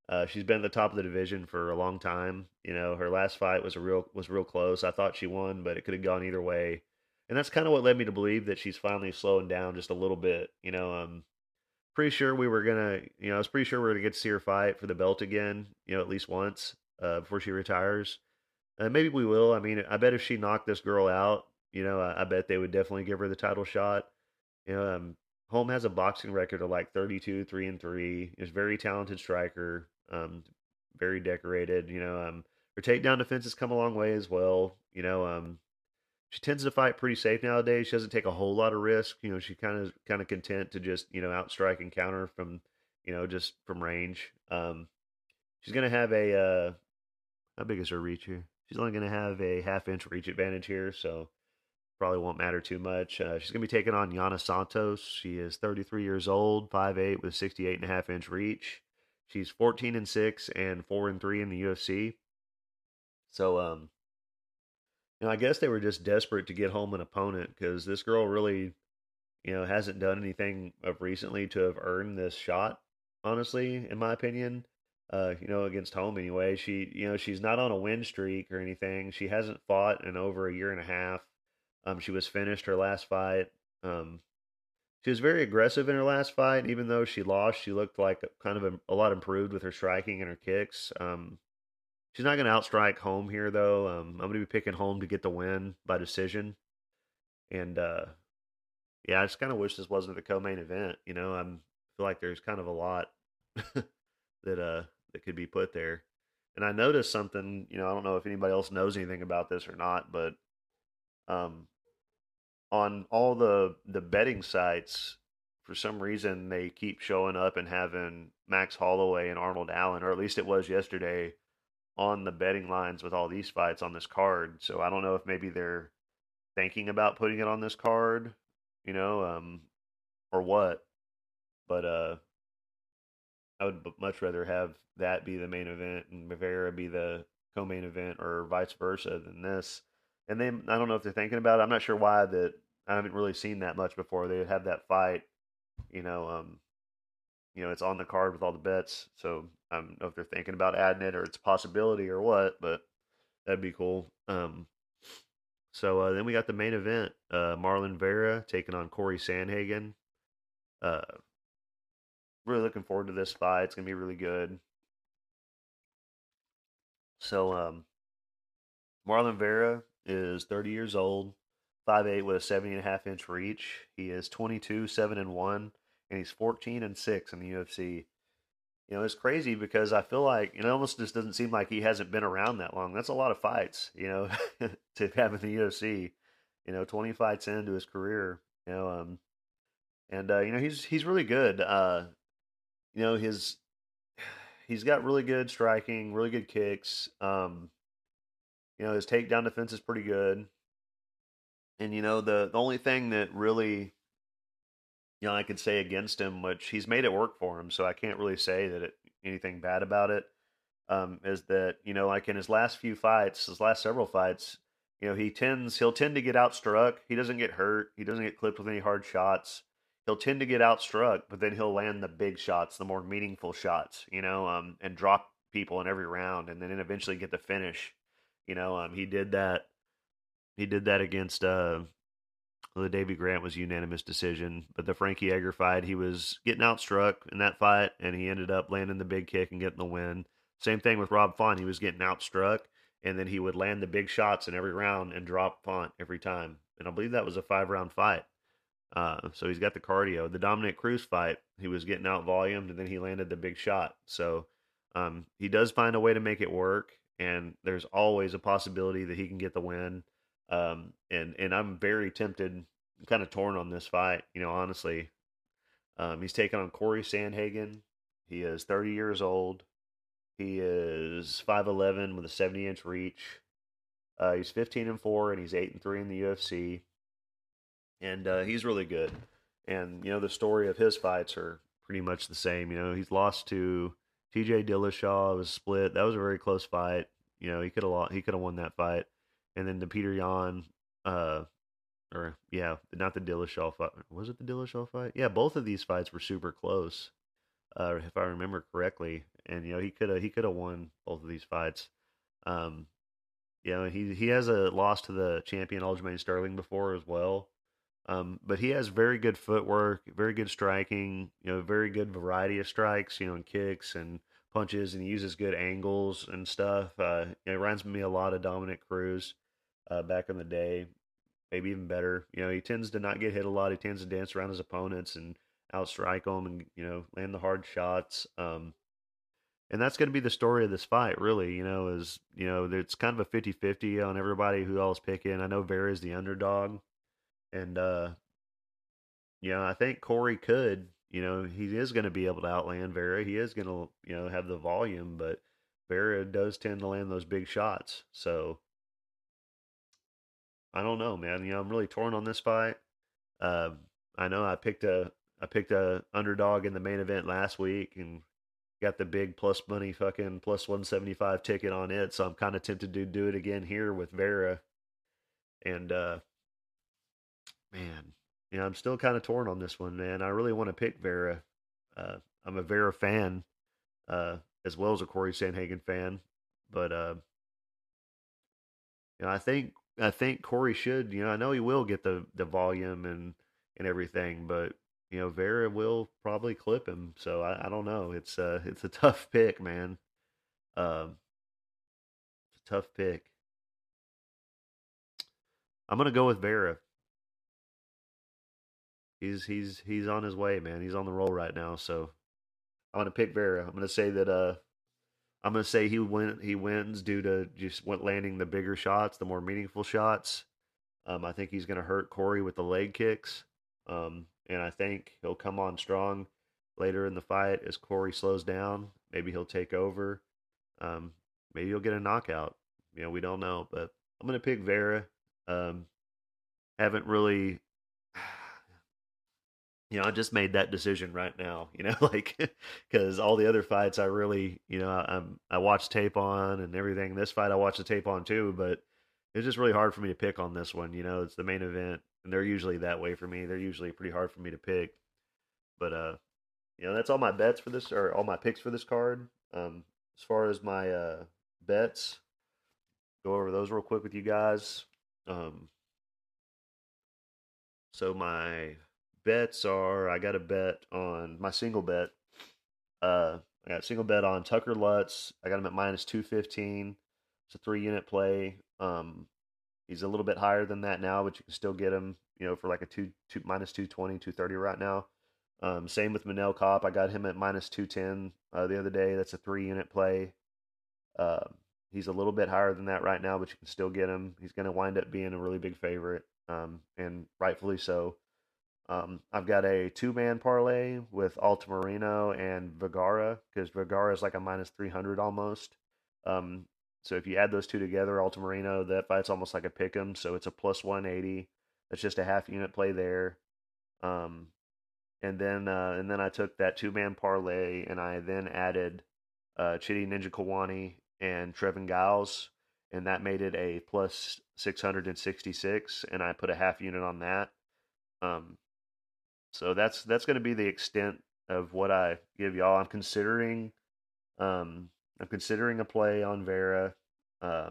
Speaker 1: Uh, she's been at the top of the division for a long time. You know, her last fight was a real was real close. I thought she won, but it could have gone either way. And that's kind of what led me to believe that she's finally slowing down just a little bit. You know, um, pretty sure we were gonna, you know, I was pretty sure we were gonna get to see her fight for the belt again, you know, at least once uh, before she retires. Uh, maybe we will. I mean, I bet if she knocked this girl out, you know, I, I bet they would definitely give her the title shot. You know, um, Holm has a boxing record of like 32, 3 and 3. Is very talented striker, um, very decorated. You know, um, her takedown defense has come a long way as well. You know, um, she tends to fight pretty safe nowadays. She doesn't take a whole lot of risk. You know, she kind of kind of content to just you know outstrike and counter from you know just from range. Um, she's gonna have a uh, how big is her reach here? She's only gonna have a half inch reach advantage here, so probably won't matter too much. Uh, she's gonna be taking on Yana Santos. She is 33 years old, 5'8", with 68 and a half inch reach. She's 14 and six and four and three in the UFC. So um, you know, I guess they were just desperate to get Holm an opponent because this girl really, you know, hasn't done anything of recently to have earned this shot. Honestly, in my opinion, uh, you know, against Holm anyway. She, you know, she's not on a win streak or anything. She hasn't fought in over a year and a half. Um, she was finished her last fight. Um, she was very aggressive in her last fight. Even though she lost, she looked like kind of a, a lot improved with her striking and her kicks. Um, She's not going to outstrike Holm here, though. Um, I'm going to be picking Holm to get the win by decision. And uh, yeah, I just kind of wish this wasn't the co-main event. You know, I'm I feel like there's kind of a lot that uh that could be put there. And I noticed something. You know, I don't know if anybody else knows anything about this or not, but um, on all the the betting sites, for some reason they keep showing up and having Max Holloway and Arnold Allen, or at least it was yesterday on the betting lines with all these fights on this card. So I don't know if maybe they're thinking about putting it on this card, you know, um, or what. But uh, I would much rather have that be the main event and Rivera be the co-main event, or vice versa than this. And then I don't know if they're thinking about it. I'm not sure why that I haven't really seen that much before. They have that fight, you know, um, you know, it's on the card with all the bets. So I don't know if they're thinking about adding it or it's a possibility or what, but that'd be cool. Um, so uh, then we got the main event: uh, Marlon Vera taking on Corey Sandhagen. Uh, really looking forward to this fight. It's gonna be really good. So um, Marlon Vera is 30 years old, 5'8 with a 70 and a half inch reach. He is 22, 7 and 1 and he's 14 and 6 in the UFC. You know, it's crazy because I feel like it almost just doesn't seem like he hasn't been around that long. That's a lot of fights, you know, to have in the UFC. You know, 20 fights into his career, you know, um, and uh, you know he's he's really good. Uh, you know his he's got really good striking, really good kicks. Um, you know his takedown defense is pretty good. And you know the the only thing that really you know, I could say against him, which he's made it work for him. So I can't really say that it, anything bad about it. Um, is that you know, like in his last few fights, his last several fights, you know, he tends he'll tend to get outstruck. He doesn't get hurt. He doesn't get clipped with any hard shots. He'll tend to get outstruck, but then he'll land the big shots, the more meaningful shots, you know, um, and drop people in every round, and then eventually get the finish. You know, um, he did that. He did that against uh, the Davey Grant was unanimous decision, but the Frankie Edgar fight, he was getting outstruck in that fight, and he ended up landing the big kick and getting the win. Same thing with Rob Font; he was getting outstruck, and then he would land the big shots in every round and drop Font every time. And I believe that was a five round fight. Uh, so he's got the cardio. The Dominick Cruz fight, he was getting out volumed, and then he landed the big shot. So um, he does find a way to make it work, and there's always a possibility that he can get the win. Um, and and I'm very tempted, kind of torn on this fight. You know, honestly, um, he's taking on Corey Sandhagen. He is 30 years old. He is 5'11 with a 70 inch reach. Uh, he's 15 and 4, and he's 8 and 3 in the UFC. And uh, he's really good. And, you know, the story of his fights are pretty much the same. You know, he's lost to TJ Dillashaw. It was split. That was a very close fight. You know, he could have he could have won that fight. And then the Petr Yan, uh, or yeah, not the Dillashaw fight. Was it the Dillashaw fight? Yeah, both of these fights were super close, uh, if I remember correctly. And you know, he could have he could have won both of these fights. Um, you know, he he has a loss to the champion Aljamain Sterling before as well. Um, but he has very good footwork, very good striking, you know, very good variety of strikes, you know, and kicks and punches, and he uses good angles and stuff. Uh, it reminds me a lot of Dominick Cruz uh, back in the day, maybe even better. You know, he tends to not get hit a lot. He tends to dance around his opponents and outstrike them, and you know, land the hard shots. Um, and that's going to be the story of this fight, really. You know, is you know, it's kind of a 50-50 on everybody who all's picking. I know Vera is the underdog and uh, you know, I think Corey could. You know, he is going to be able to outland Vera. He is going to, you know, have the volume, but Vera does tend to land those big shots. So I don't know, man. You know, I'm really torn on this fight. Uh, I know I picked a I picked a underdog in the main event last week and got the big plus money fucking plus 175 ticket on it. So I'm kind of tempted to do it again here with Vera. And uh, man, you know, I'm still kind of torn on this one, man. I really want to pick Vera. Uh, I'm a Vera fan, uh, as well as a Corey Sandhagen fan, but uh, you know, I think I think Corey should. You know, I know he will get the the volume and and everything, but you know, Vera will probably clip him. So I, I don't know. It's uh it's a tough pick, man. Um, it's a tough pick. I'm gonna go with Vera he's he's he's on his way, man. He's on the roll right now. So I'm gonna pick Vera. I'm gonna say that uh I'm gonna say he win he wins due to just landing the bigger shots, the more meaningful shots. Um, I think he's gonna hurt Corey with the leg kicks. Um, and I think he'll come on strong later in the fight as Corey slows down. Maybe he'll take over. Um, maybe he'll get a knockout. You know, we don't know, but I'm gonna pick Vera. Um, haven't really you know, I just made that decision right now, you know, like because all the other fights I really, you know, I, am I watched tape on and everything. This fight I watched the tape on too, but it's just really hard for me to pick on this one. You know, it's the main event, and they're usually that way for me. They're usually pretty hard for me to pick. But uh, you know, that's all my bets for this, or all my picks for this card. Um, as far as my uh bets, go over those real quick with you guys. Um, so my bets are I got a bet on my single bet. Uh, I got a single bet on Tucker Lutz. I got him at minus 215. It's a three unit play. Um, he's a little bit higher than that now, but you can still get him, you know, for like a two, two minus 220, 230 right now. Um, same with Manel Kape. I got him at minus 210 uh, the other day. That's a three unit play. Uh, he's a little bit higher than that right now, but you can still get him. He's going to wind up being a really big favorite, um, and rightfully so. Um, I've got a two man parlay with Altamirano and Vergara because Vergara is like a minus 300 almost. Um, so if you add those two together, Altamirano, that fight's almost like a pick 'em. So it's a plus 180. That's just a half unit play there. Um, and then uh, and then I took that two man parlay and I then added uh, Njokuani and Trevin Giles, and that made it a plus 666. And I put a half unit on that. Um, so that's that's going to be the extent of what I give y'all. I'm considering, um, I'm considering a play on Vera, uh,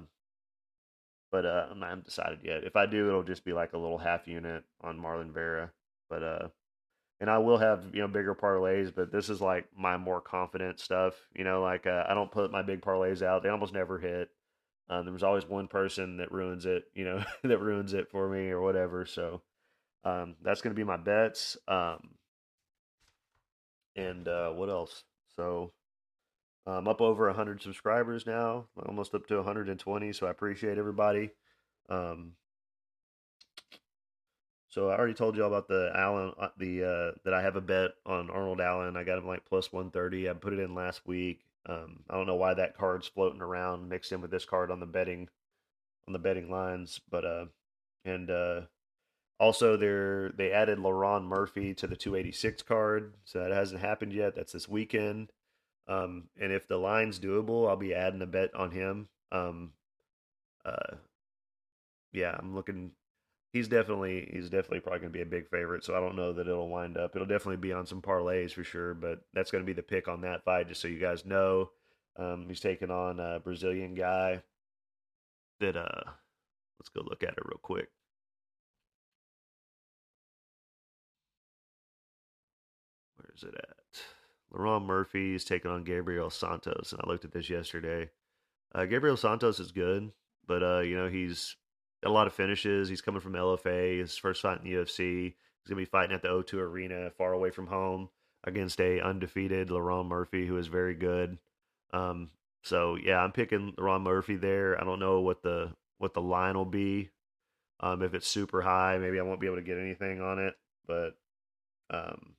Speaker 1: but uh, I'm not decided yet. If I do, it'll just be like a little half unit on Marlon Vera. But uh, and I will have you know bigger parlays, but this is like my more confident stuff. You know, like uh, I don't put my big parlays out; they almost never hit. Um, there's always one person that ruins it, you know, that ruins it for me or whatever. So um, that's going to be my bets. Um, and uh, what else? So I'm up over 100 subscribers now, almost up to 120. So I appreciate everybody. Um, so I already told you all about the Allen, uh, the uh, that I have a bet on Arnold Allen. I got him like plus 130. I put it in last week. Um, I don't know why that card's floating around mixed in with this card on the betting on the betting lines, but uh, and uh, also they they added Lerone Murphy to the 286 card, so that hasn't happened yet. That's this weekend. Um, and if the line's doable, I'll be adding a bet on him. Um, uh, yeah, I'm looking. He's definitely he's definitely probably going to be a big favorite. So I don't know that it'll wind up. It'll definitely be on some parlays for sure. But that's going to be the pick on that fight, just so you guys know. Um, he's taking on a Brazilian guy. That uh, let's go look at it real quick. Is it at? Lerone Murphy is taking on Gabriel Santos, and I looked at this yesterday. Uh, Gabriel Santos is good, but uh, you know he's got a lot of finishes. He's coming from LFA, his first fight in the UFC. He's gonna be fighting at the O2 Arena, far away from home, against a undefeated Lerone Murphy, who is very good. Um, so yeah, I'm picking Lerone Murphy there. I don't know what the what the line will be. Um, if it's super high, maybe I won't be able to get anything on it. But um,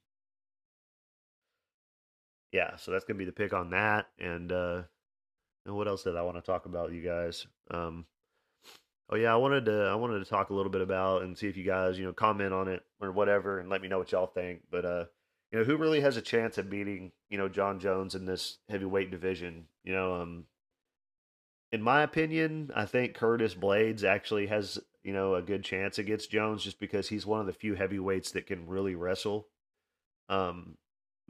Speaker 1: yeah, so that's gonna be the pick on that. And uh, and what else did I want to talk about, you guys? Um, oh yeah, I wanted to I wanted to talk a little bit about and see if you guys you know comment on it or whatever, and let me know what y'all think. But uh, you know, who really has a chance of beating you know Jon Jones in this heavyweight division? You know, um, in my opinion, I think Curtis Blaydes actually has you know a good chance against Jones just because he's one of the few heavyweights that can really wrestle. Um,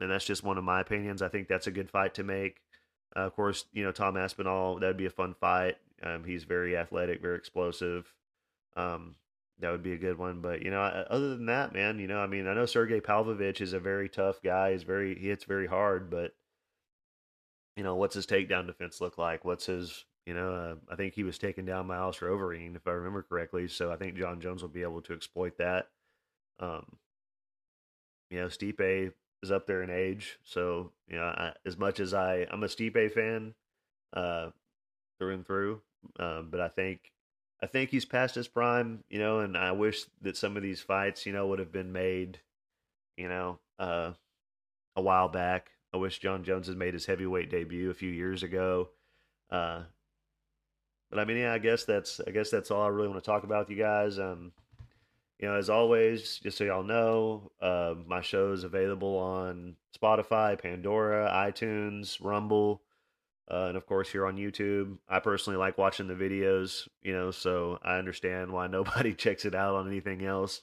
Speaker 1: and that's just one of my opinions. I think that's a good fight to make. Uh, of course, you know Tom Aspinall. That'd be a fun fight. Um, he's very athletic, very explosive. Um, that would be a good one. But you know, other than that, man, you know, I mean, I know Sergey Pavlovich is a very tough guy. He's very he hits very hard, but you know, what's his takedown defense look like? What's his you know, uh, I think he was taken down by Alistair Overeem, if I remember correctly. So I think Jon Jones will be able to exploit that. Um, you know, Stipe is up there in age. So you know, I, as much as I I'm a Stipe fan, uh, through and through, um, but I think I think he's past his prime. You know, and I wish that some of these fights, you know, would have been made, you know, uh, a while back. I wish Jon Jones had made his heavyweight debut a few years ago. Uh, but I mean, yeah, I guess that's I guess that's all I really want to talk about with you guys. Um, you know, as always, just so y'all know, uh, my show is available on Spotify, Pandora, iTunes, Rumble, uh, and of course here on YouTube. I personally like watching the videos, you know, so I understand why nobody checks it out on anything else.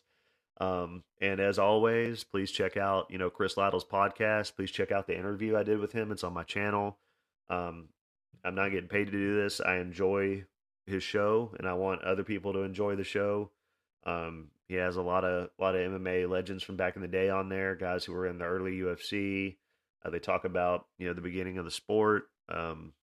Speaker 1: Um, and as always, please check out, you know, Chris Lytle's podcast. Please check out the interview I did with him. It's on my channel. Um, I'm not getting paid to do this. I enjoy his show, and I want other people to enjoy the show. Um, he has a lot of a lot of MMA legends from back in the day on there, guys who were in the early UFC. Uh, they talk about you know the beginning of the sport, um,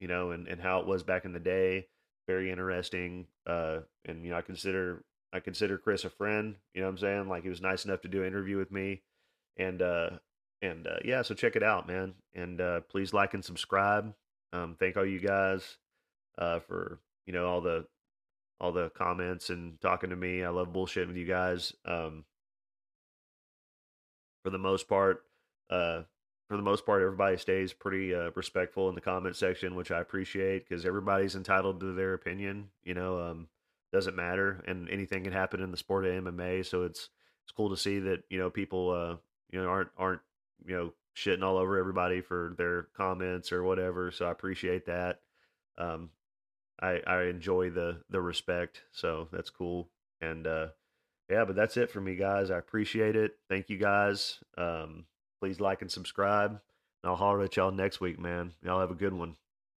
Speaker 1: you know, and, and how it was back in the day. Very interesting. Uh, and you know, I consider I consider Chris a friend. You know what I'm saying? Like he was nice enough to do an interview with me, and uh, and uh, yeah, so check it out, man. And uh, please like and subscribe. Um, thank all you guys uh, for you know all the all the comments and talking to me. I love bullshitting with you guys. Um, for the most part, uh, for the most part, everybody stays pretty uh, respectful in the comment section, which I appreciate because everybody's entitled to their opinion. You know, um, doesn't matter, and anything can happen in the sport of MMA. So it's it's cool to see that you know people uh, you know aren't aren't you know shitting all over everybody for their comments or whatever. So I appreciate that. Um, I I enjoy the the respect, so that's cool. And uh, yeah, but that's it for me, guys. I appreciate it. Thank you, guys. Um, please like and subscribe. And I'll holler at y'all next week, man. Y'all have a good one.